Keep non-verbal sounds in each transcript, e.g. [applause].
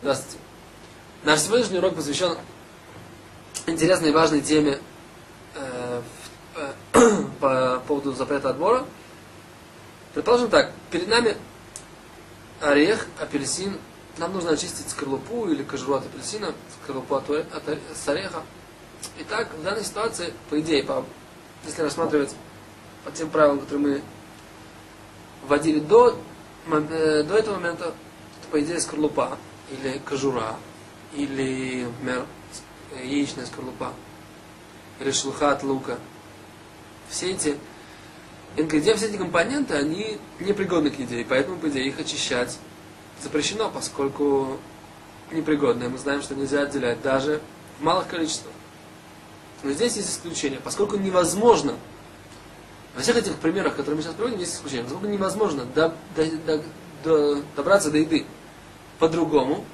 Здравствуйте. Наш сегодняшний урок посвящен интересной и важной теме э, э, по поводу запрета отбора. Предположим так, перед нами орех, апельсин. Нам нужно очистить скорлупу или кожуру от апельсина, скорлупу от, от, с ореха. Итак, в данной ситуации, по идее, по, если рассматривать по тем правилам, которые мы вводили до, э, до этого момента, то, по идее, скорлупа или кожура, или, например, яичная скорлупа, или шелуха от лука. Все эти ингредиенты, все эти компоненты, они непригодны к еде, и поэтому, по идее, их очищать запрещено, поскольку непригодные. Мы знаем, что нельзя отделять даже в малых количествах. Но здесь есть исключение, поскольку невозможно, во всех этих примерах, которые мы сейчас приводим, есть исключение, поскольку невозможно до, до, до, до, добраться до еды по-другому,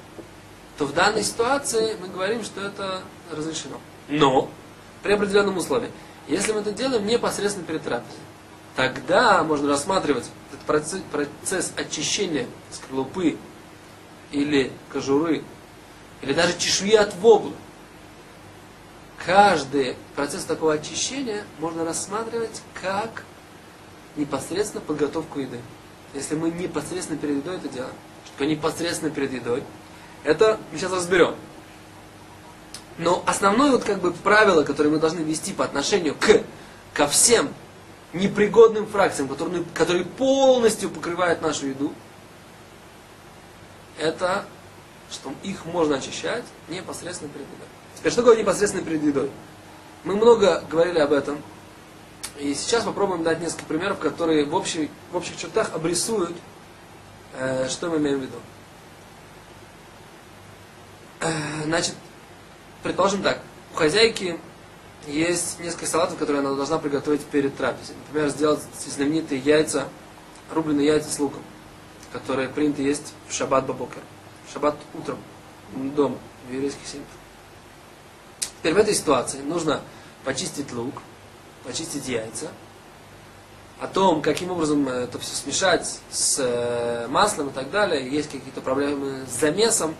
то в данной ситуации мы говорим, что это разрешено. Но при определенном условии. Если мы это делаем непосредственно перед трапезой, тогда можно рассматривать этот процесс, процесс очищения скорлупы или кожуры, или даже чешуи от вобла. Каждый процесс такого очищения можно рассматривать как непосредственно подготовку еды. Если мы непосредственно перед едой это делаем то непосредственно перед едой. Это мы сейчас разберем. Но основное вот как бы правило, которое мы должны вести по отношению к, ко всем непригодным фракциям, которые, которые полностью покрывают нашу еду, это что их можно очищать непосредственно перед едой. Теперь, что такое непосредственно перед едой? Мы много говорили об этом. И сейчас попробуем дать несколько примеров, которые в, общей, в общих чертах обрисуют что мы имеем в виду? Э, значит, предположим так, у хозяйки есть несколько салатов, которые она должна приготовить перед трапезой. Например, сделать знаменитые яйца, рубленые яйца с луком, которые принято есть в шаббат бабокер, в шаббат утром, дома, в еврейских семьях. Теперь в этой ситуации нужно почистить лук, почистить яйца, о том, каким образом это все смешать с э, маслом и так далее. Есть какие-то проблемы с замесом.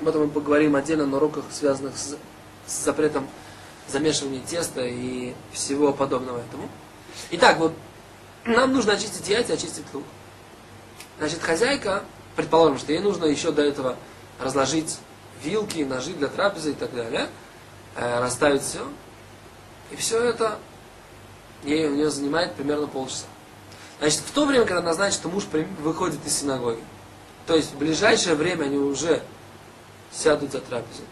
Об этом мы поговорим отдельно на уроках, связанных с, с запретом замешивания теста и всего подобного этому. Итак, вот нам нужно очистить яйца, очистить лук. Значит, хозяйка, предположим, что ей нужно еще до этого разложить вилки, ножи для трапезы и так далее, э, расставить все. И все это ей, у нее занимает примерно полчаса. Значит, в то время, когда что муж выходит из синагоги, то есть в ближайшее время они уже сядут за трапезу,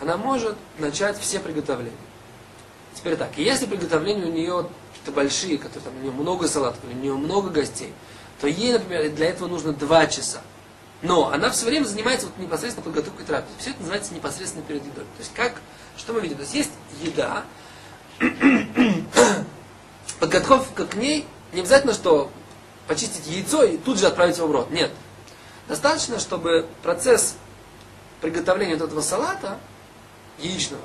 она может начать все приготовления. Теперь так, если приготовления у нее какие-то большие, которые там у нее много салатов, у нее много гостей, то ей, например, для этого нужно два часа. Но она все время занимается вот непосредственно подготовкой трапезы. Все это называется непосредственно перед едой. То есть как, что мы видим? То есть есть еда, подготовка к ней не обязательно, что почистить яйцо и тут же отправить его в рот. Нет. Достаточно, чтобы процесс приготовления вот этого салата яичного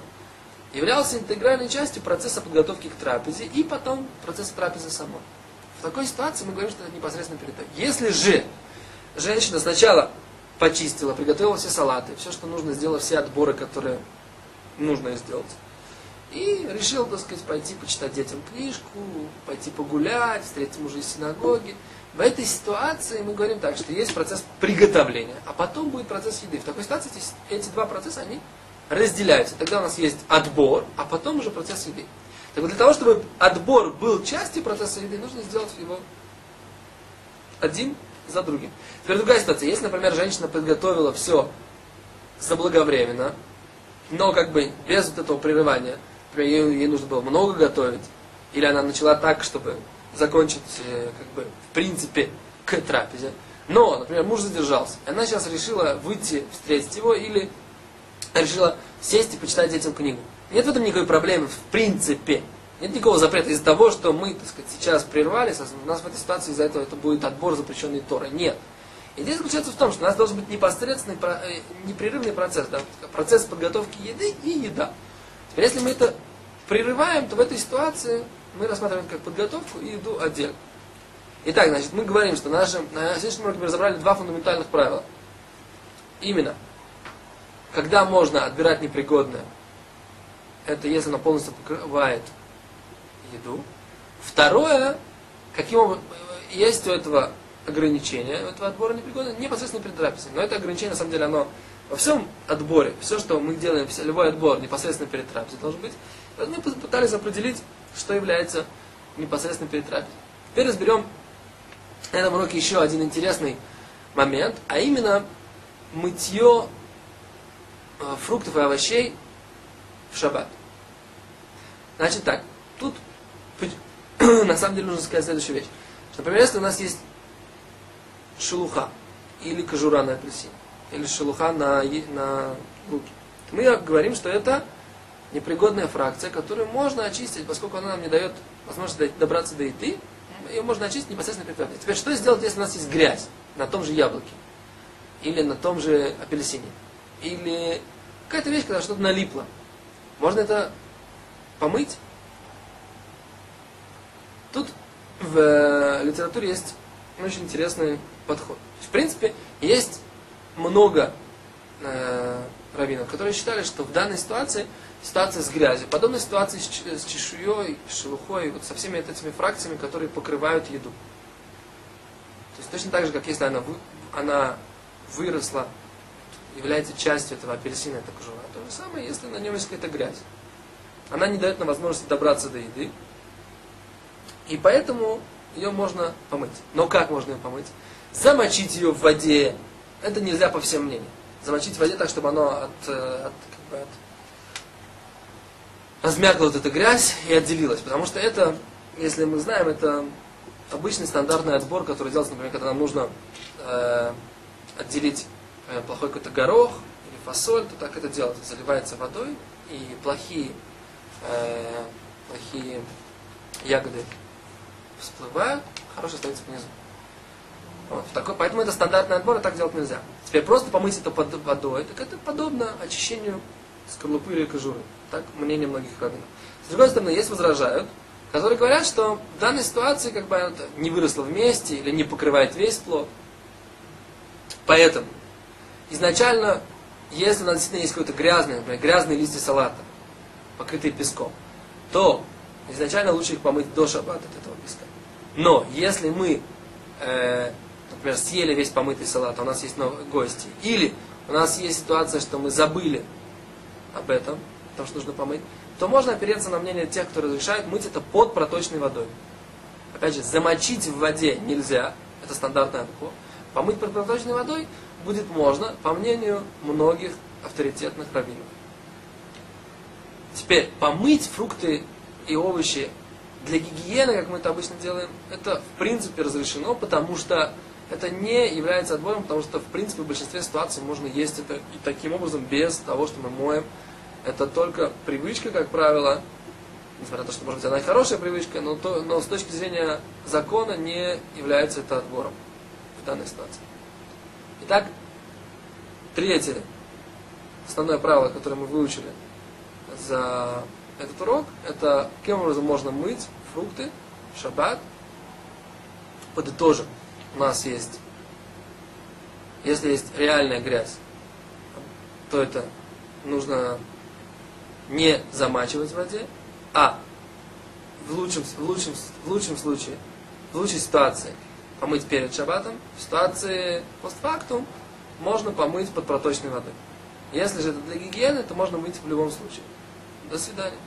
являлся интегральной частью процесса подготовки к трапезе и потом процесса трапезы самой. В такой ситуации мы говорим, что это непосредственно перед Если же женщина сначала почистила, приготовила все салаты, все, что нужно, сделала все отборы, которые нужно сделать, и решил, так сказать, пойти почитать детям книжку, пойти погулять, встретить мужа из синагоги. В этой ситуации мы говорим так, что есть процесс приготовления, а потом будет процесс еды. В такой ситуации эти, два процесса, они разделяются. Тогда у нас есть отбор, а потом уже процесс еды. Так вот, для того, чтобы отбор был частью процесса еды, нужно сделать его один за другим. Теперь другая ситуация. Если, например, женщина подготовила все заблаговременно, но как бы без вот этого прерывания, например, ей, ей нужно было много готовить, или она начала так, чтобы закончить, э, как бы, в принципе, к трапезе. Но, например, муж задержался. Она сейчас решила выйти, встретить его, или решила сесть и почитать детям книгу. Нет в этом никакой проблемы, в принципе. Нет никакого запрета из-за того, что мы, так сказать, сейчас прервались, у нас в этой ситуации из-за этого это будет отбор запрещенной Торы. Нет. Идея заключается в том, что у нас должен быть непосредственный, э, непрерывный процесс, да, процесс подготовки еды и еда. Теперь, если мы это прерываем, то в этой ситуации мы рассматриваем как подготовку и еду отдельно. Итак, значит, мы говорим, что на, нашем, на следующем уроке мы разобрали два фундаментальных правила. Именно, когда можно отбирать непригодное, это если оно полностью покрывает еду. Второе, каким образом, есть у этого ограничение, у этого отбора непригодного непосредственно перед трапезой. Но это ограничение, на самом деле, оно во всем отборе, все, что мы делаем, любой отбор непосредственно перед трапезой должен быть. Мы пытались определить, что является непосредственно перед трапезой. Теперь разберем на этом уроке еще один интересный момент, а именно мытье э, фруктов и овощей в шаббат. Значит так, тут [clears throat] на самом деле нужно сказать следующую вещь. Например, если у нас есть шелуха или кожура на апельсине, или шелуха на, на луке, мы говорим, что это непригодная фракция, которую можно очистить, поскольку она нам не дает возможности добраться до еды, ее можно очистить непосредственно при трапезе. Теперь, что сделать, если у нас есть грязь на том же яблоке? Или на том же апельсине? Или какая-то вещь, когда что-то налипло? Можно это помыть? Тут в э, литературе есть очень интересный подход. В принципе, есть много э, раввинов, которые считали, что в данной ситуации ситуация с грязью, подобная ситуации с, с чешуей, шелухой, вот со всеми этими фракциями, которые покрывают еду. То есть точно так же, как если она, вы, она выросла, является частью этого апельсина, это кожура, то же самое, если на нем есть какая-то грязь. Она не дает нам возможности добраться до еды, и поэтому ее можно помыть. Но как можно ее помыть? Замочить ее в воде. Это нельзя по всем мнениям. Замочить в воде так, чтобы оно от, э, от, как бы от размякла вот эта грязь и отделилась. Потому что это, если мы знаем, это обычный стандартный отбор, который делается, например, когда нам нужно э, отделить э, плохой какой-то горох или фасоль, то так это делается. Заливается водой, и плохие, э, плохие ягоды всплывают, хорошие остаются внизу. Вот, такой, поэтому это стандартный отбор, и так делать нельзя. Теперь просто помыть это под водой, так это подобно очищению скорлупы или кожуры. Так мнение многих раввинов. С другой стороны, есть возражают, которые говорят, что в данной ситуации как бы это не выросло вместе или не покрывает весь плод. Поэтому изначально, если у нас действительно есть какой-то грязный, например, грязные листья салата, покрытые песком, то изначально лучше их помыть до шаббата от этого песка. Но если мы, э, например, съели весь помытый салат, а у нас есть новые гости, или у нас есть ситуация, что мы забыли об этом, потому что нужно помыть, то можно опереться на мнение тех, кто разрешает мыть это под проточной водой. Опять же, замочить в воде нельзя, это стандартный отбор. Помыть под проточной водой будет можно, по мнению многих авторитетных раввинов. Теперь, помыть фрукты и овощи для гигиены, как мы это обычно делаем, это в принципе разрешено, потому что это не является отбором, потому что в принципе в большинстве ситуаций можно есть это и таким образом без того, что мы моем это только привычка, как правило, несмотря на то, что, может быть, она и хорошая привычка, но, то, но с точки зрения закона не является это отбором в данной ситуации. Итак, третье основное правило, которое мы выучили за этот урок, это каким образом можно мыть фрукты, шаббат. Подытожим, нас есть, если есть реальная грязь, то это нужно не замачивать в воде, а в лучшем, в лучшем, в лучшем случае, в лучшей ситуации помыть перед шаббатом, в ситуации постфактум можно помыть под проточной водой. Если же это для гигиены, то можно мыть в любом случае. До свидания.